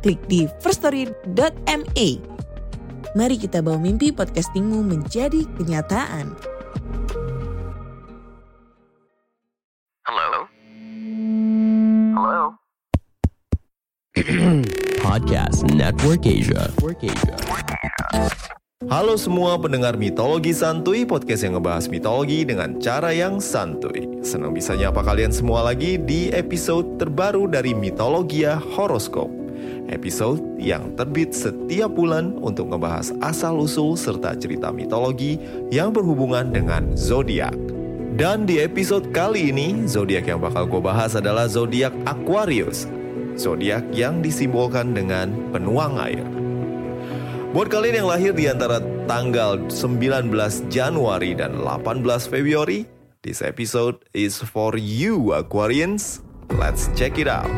klik di firststory.me. Mari kita bawa mimpi podcastingmu menjadi kenyataan. Hello? Hello? Podcast Network Asia. Halo semua pendengar mitologi santuy, podcast yang ngebahas mitologi dengan cara yang santuy. Senang bisa nyapa kalian semua lagi di episode terbaru dari Mitologia Horoskop. Episode yang terbit setiap bulan untuk ngebahas asal-usul serta cerita mitologi yang berhubungan dengan zodiak. Dan di episode kali ini, zodiak yang bakal gue bahas adalah zodiak Aquarius. Zodiak yang disimbolkan dengan penuang air. Buat kalian yang lahir di antara tanggal 19 Januari dan 18 Februari, this episode is for you Aquarians. Let's check it out.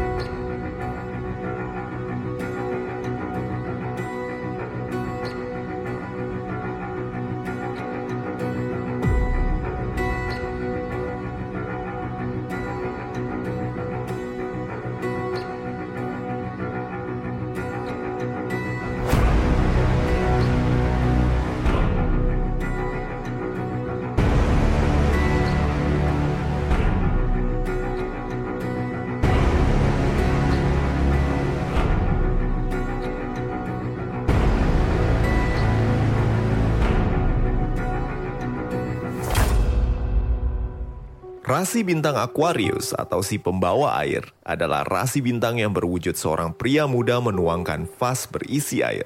Rasi bintang Aquarius atau si pembawa air adalah rasi bintang yang berwujud seorang pria muda menuangkan vas berisi air.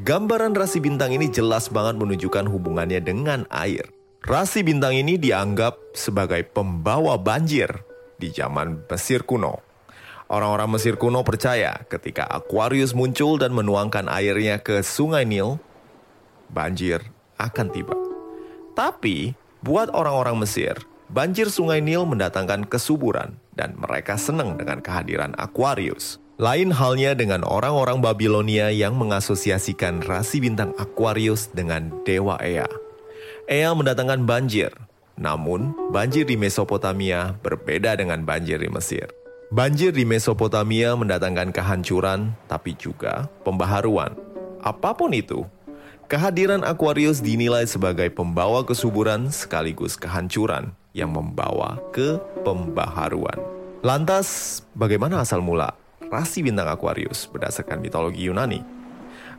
Gambaran rasi bintang ini jelas banget menunjukkan hubungannya dengan air. Rasi bintang ini dianggap sebagai pembawa banjir di zaman Mesir kuno. Orang-orang Mesir kuno percaya ketika Aquarius muncul dan menuangkan airnya ke sungai Nil, banjir akan tiba. Tapi, buat orang-orang Mesir, banjir sungai Nil mendatangkan kesuburan dan mereka senang dengan kehadiran Aquarius. Lain halnya dengan orang-orang Babilonia yang mengasosiasikan rasi bintang Aquarius dengan Dewa Ea. Ea mendatangkan banjir, namun banjir di Mesopotamia berbeda dengan banjir di Mesir. Banjir di Mesopotamia mendatangkan kehancuran, tapi juga pembaharuan. Apa pun itu, kehadiran Aquarius dinilai sebagai pembawa kesuburan sekaligus kehancuran yang membawa ke pembaharuan. Lantas, bagaimana asal mula rasi bintang Aquarius berdasarkan mitologi Yunani?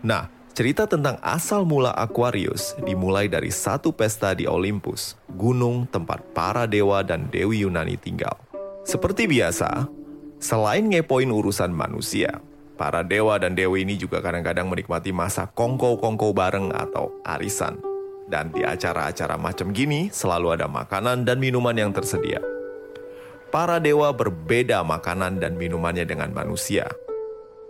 Nah, cerita tentang asal mula Aquarius dimulai dari satu pesta di Olympus, gunung tempat para dewa dan dewi Yunani tinggal. Seperti biasa, selain ngepoin urusan manusia, para dewa dan dewi ini juga kadang-kadang menikmati masa kongko-kongko bareng atau arisan. Dan di acara-acara macam gini selalu ada makanan dan minuman yang tersedia. Para dewa berbeda makanan dan minumannya dengan manusia.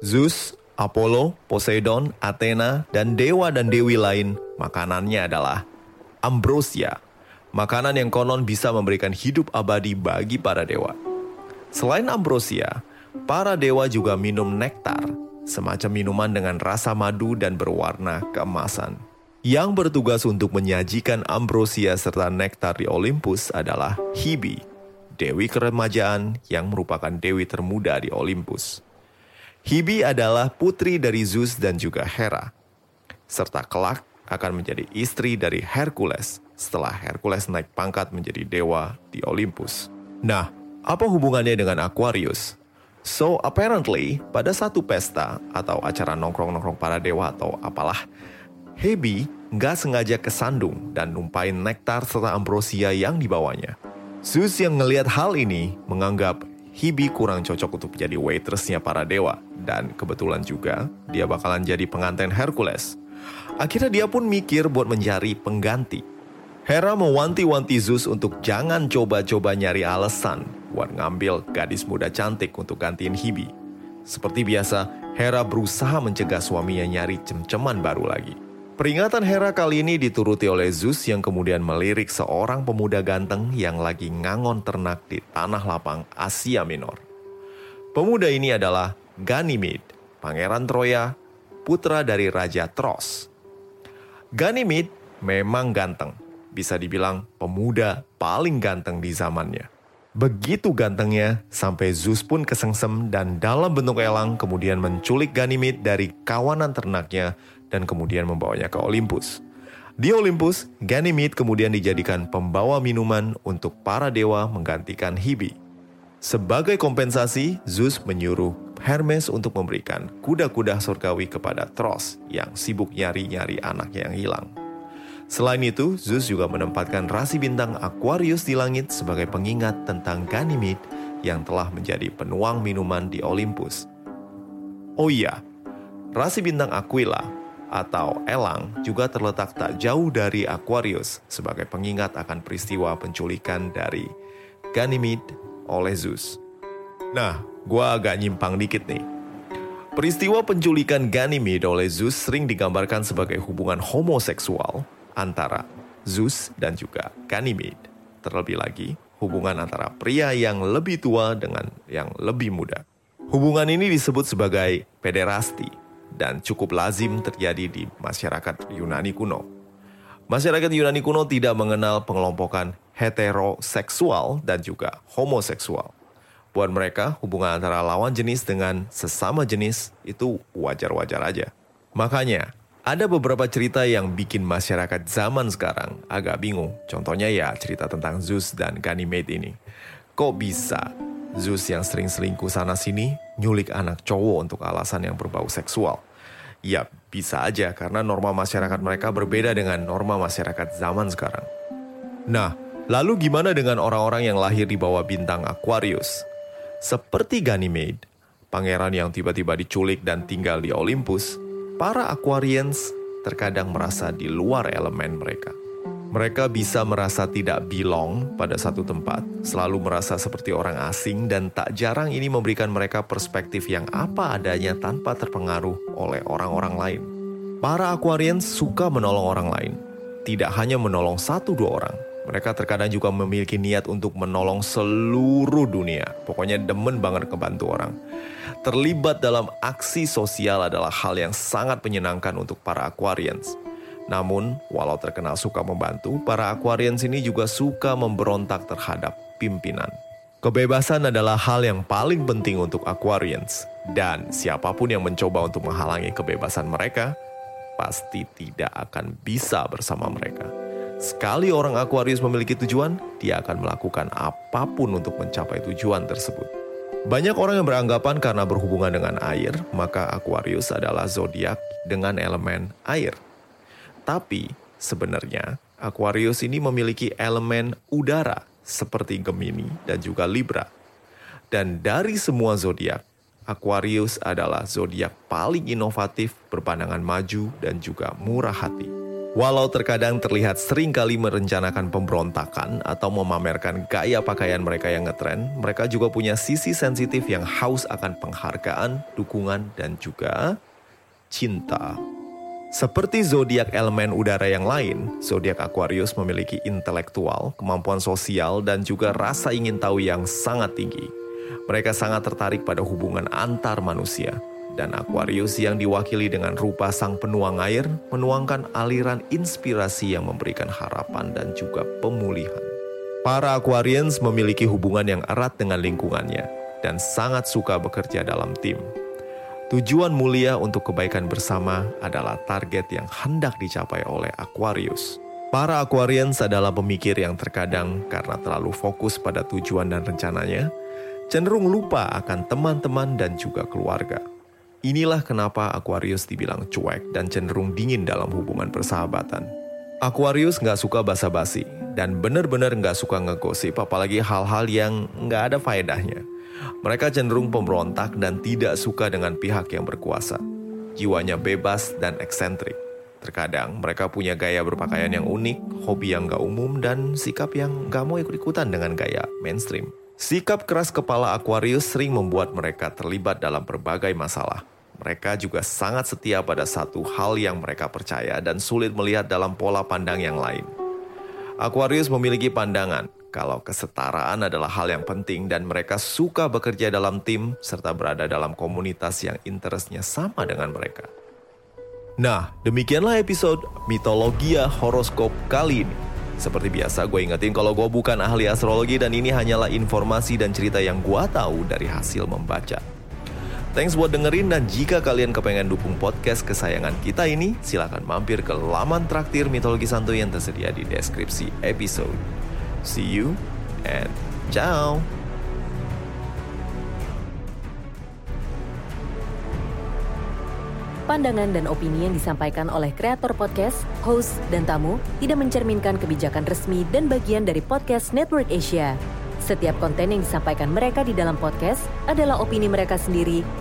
Zeus, Apollo, Poseidon, Athena, dan dewa dan dewi lain makanannya adalah ambrosia, makanan yang konon bisa memberikan hidup abadi bagi para dewa. Selain ambrosia, para dewa juga minum nektar, semacam minuman dengan rasa madu dan berwarna keemasan. Yang bertugas untuk menyajikan ambrosia serta nektar di Olympus adalah Hebe, dewi keremajaan yang merupakan dewi termuda di Olympus. Hebe adalah putri dari Zeus dan juga Hera, serta kelak akan menjadi istri dari Hercules setelah Hercules naik pangkat menjadi dewa di Olympus. Nah, apa hubungannya dengan Aquarius? So, apparently, pada satu pesta atau acara nongkrong-nongkrong para dewa atau apalah, Hebe nggak sengaja kesandung dan numpain nektar serta ambrosia yang dibawanya. Zeus yang ngelihat hal ini menganggap Hebe kurang cocok untuk menjadi waitressnya para dewa. Dan kebetulan juga dia bakalan jadi pengantin Hercules. Akhirnya dia pun mikir buat mencari pengganti. Hera mewanti-wanti Zeus untuk jangan coba-coba nyari alasan buat ngambil gadis muda cantik untuk gantiin Hebe. Seperti biasa, Hera berusaha mencegah suaminya nyari cem-ceman baru lagi. Peringatan Hera kali ini dituruti oleh Zeus yang kemudian melirik seorang pemuda ganteng yang lagi ngangon ternak di tanah lapang Asia Minor. Pemuda ini adalah Ganymede, pangeran Troya, putra dari Raja Tros. Ganymede memang ganteng, bisa dibilang pemuda paling ganteng di zamannya. Begitu gantengnya, sampai Zeus pun kesengsem dan dalam bentuk elang kemudian menculik Ganymede dari kawanan ternaknya dan kemudian membawanya ke Olympus. Di Olympus, Ganymede kemudian dijadikan pembawa minuman untuk para dewa menggantikan Hibi. Sebagai kompensasi, Zeus menyuruh Hermes untuk memberikan kuda-kuda surgawi kepada Tros yang sibuk nyari-nyari anaknya yang hilang. Selain itu, Zeus juga menempatkan rasi bintang Aquarius di langit sebagai pengingat tentang Ganymede yang telah menjadi penuang minuman di Olympus. Oh iya, rasi bintang Aquila atau Elang juga terletak tak jauh dari Aquarius sebagai pengingat akan peristiwa penculikan dari Ganymede oleh Zeus. Nah, gua agak nyimpang dikit nih. Peristiwa penculikan Ganymede oleh Zeus sering digambarkan sebagai hubungan homoseksual antara Zeus dan juga Ganymede. Terlebih lagi, hubungan antara pria yang lebih tua dengan yang lebih muda. Hubungan ini disebut sebagai pederasti dan cukup lazim terjadi di masyarakat Yunani kuno. Masyarakat Yunani kuno tidak mengenal pengelompokan heteroseksual dan juga homoseksual. Buat mereka, hubungan antara lawan jenis dengan sesama jenis itu wajar-wajar aja. Makanya, ada beberapa cerita yang bikin masyarakat zaman sekarang agak bingung. Contohnya ya cerita tentang Zeus dan Ganymede ini. Kok bisa Zeus yang sering selingkuh sana-sini nyulik anak cowok untuk alasan yang berbau seksual? Ya bisa aja karena norma masyarakat mereka berbeda dengan norma masyarakat zaman sekarang. Nah, lalu gimana dengan orang-orang yang lahir di bawah bintang Aquarius? Seperti Ganymede, pangeran yang tiba-tiba diculik dan tinggal di Olympus, para Aquarians terkadang merasa di luar elemen mereka. Mereka bisa merasa tidak belong pada satu tempat, selalu merasa seperti orang asing dan tak jarang ini memberikan mereka perspektif yang apa adanya tanpa terpengaruh oleh orang-orang lain. Para Aquarians suka menolong orang lain, tidak hanya menolong satu dua orang, mereka terkadang juga memiliki niat untuk menolong seluruh dunia. Pokoknya demen banget kebantu orang. Terlibat dalam aksi sosial adalah hal yang sangat menyenangkan untuk para Aquarians. Namun, walau terkenal suka membantu, para Aquarians ini juga suka memberontak terhadap pimpinan. Kebebasan adalah hal yang paling penting untuk Aquarians. Dan siapa pun yang mencoba untuk menghalangi kebebasan mereka, pasti tidak akan bisa bersama mereka. Sekali orang Aquarius memiliki tujuan, dia akan melakukan apa pun untuk mencapai tujuan tersebut. Banyak orang yang beranggapan karena berhubungan dengan air, maka Aquarius adalah zodiak dengan elemen air. Tapi sebenarnya Aquarius ini memiliki elemen udara seperti Gemini dan juga Libra. Dan dari semua zodiak, Aquarius adalah zodiak paling inovatif, berpandangan maju dan juga murah hati. Walau terkadang terlihat sering kali merencanakan pemberontakan atau memamerkan gaya pakaian mereka yang ngetren, mereka juga punya sisi sensitif yang haus akan penghargaan, dukungan, dan juga cinta. Seperti zodiak elemen udara yang lain, zodiak Aquarius memiliki intelektual, kemampuan sosial, dan juga rasa ingin tahu yang sangat tinggi. Mereka sangat tertarik pada hubungan antar manusia, dan Aquarius yang diwakili dengan rupa sang penuang air menuangkan aliran inspirasi yang memberikan harapan dan juga pemulihan. Para Aquarians memiliki hubungan yang erat dengan lingkungannya dan sangat suka bekerja dalam tim. Tujuan mulia untuk kebaikan bersama adalah target yang hendak dicapai oleh Aquarius. Para Aquarians adalah pemikir yang terkadang karena terlalu fokus pada tujuan dan rencananya, cenderung lupa akan teman-teman dan juga keluarga. Inilah kenapa Aquarius dibilang cuek dan cenderung dingin dalam hubungan persahabatan. Aquarius nggak suka basa-basi dan benar-benar nggak suka ngegosip apalagi hal-hal yang nggak ada faedahnya. Mereka cenderung pemberontak dan tidak suka dengan pihak yang berkuasa. Jiwanya bebas dan eksentrik. Terkadang mereka punya gaya berpakaian yang unik, hobi yang nggak umum, dan sikap yang nggak mau ikut-ikutan dengan gaya mainstream. Sikap keras kepala Aquarius sering membuat mereka terlibat dalam berbagai masalah. Mereka juga sangat setia pada satu hal yang mereka percaya dan sulit melihat dalam pola pandang yang lain. Aquarius memiliki pandangan kalau kesetaraan adalah hal yang penting dan mereka suka bekerja dalam tim serta berada dalam komunitas yang interestnya sama dengan mereka. Nah, demikianlah episode Mitologia Horoskop kali ini. Seperti biasa, gue ingetin kalau gue bukan ahli astrologi dan ini hanyalah informasi dan cerita yang gue tahu dari hasil membaca. Thanks buat dengerin dan jika kalian kepengen dukung podcast kesayangan kita ini, silahkan mampir ke laman traktir mitologi santuy yang tersedia di deskripsi episode. See you and ciao! Pandangan dan opini yang disampaikan oleh kreator podcast, host, dan tamu tidak mencerminkan kebijakan resmi dan bagian dari podcast Network Asia. Setiap konten yang disampaikan mereka di dalam podcast adalah opini mereka sendiri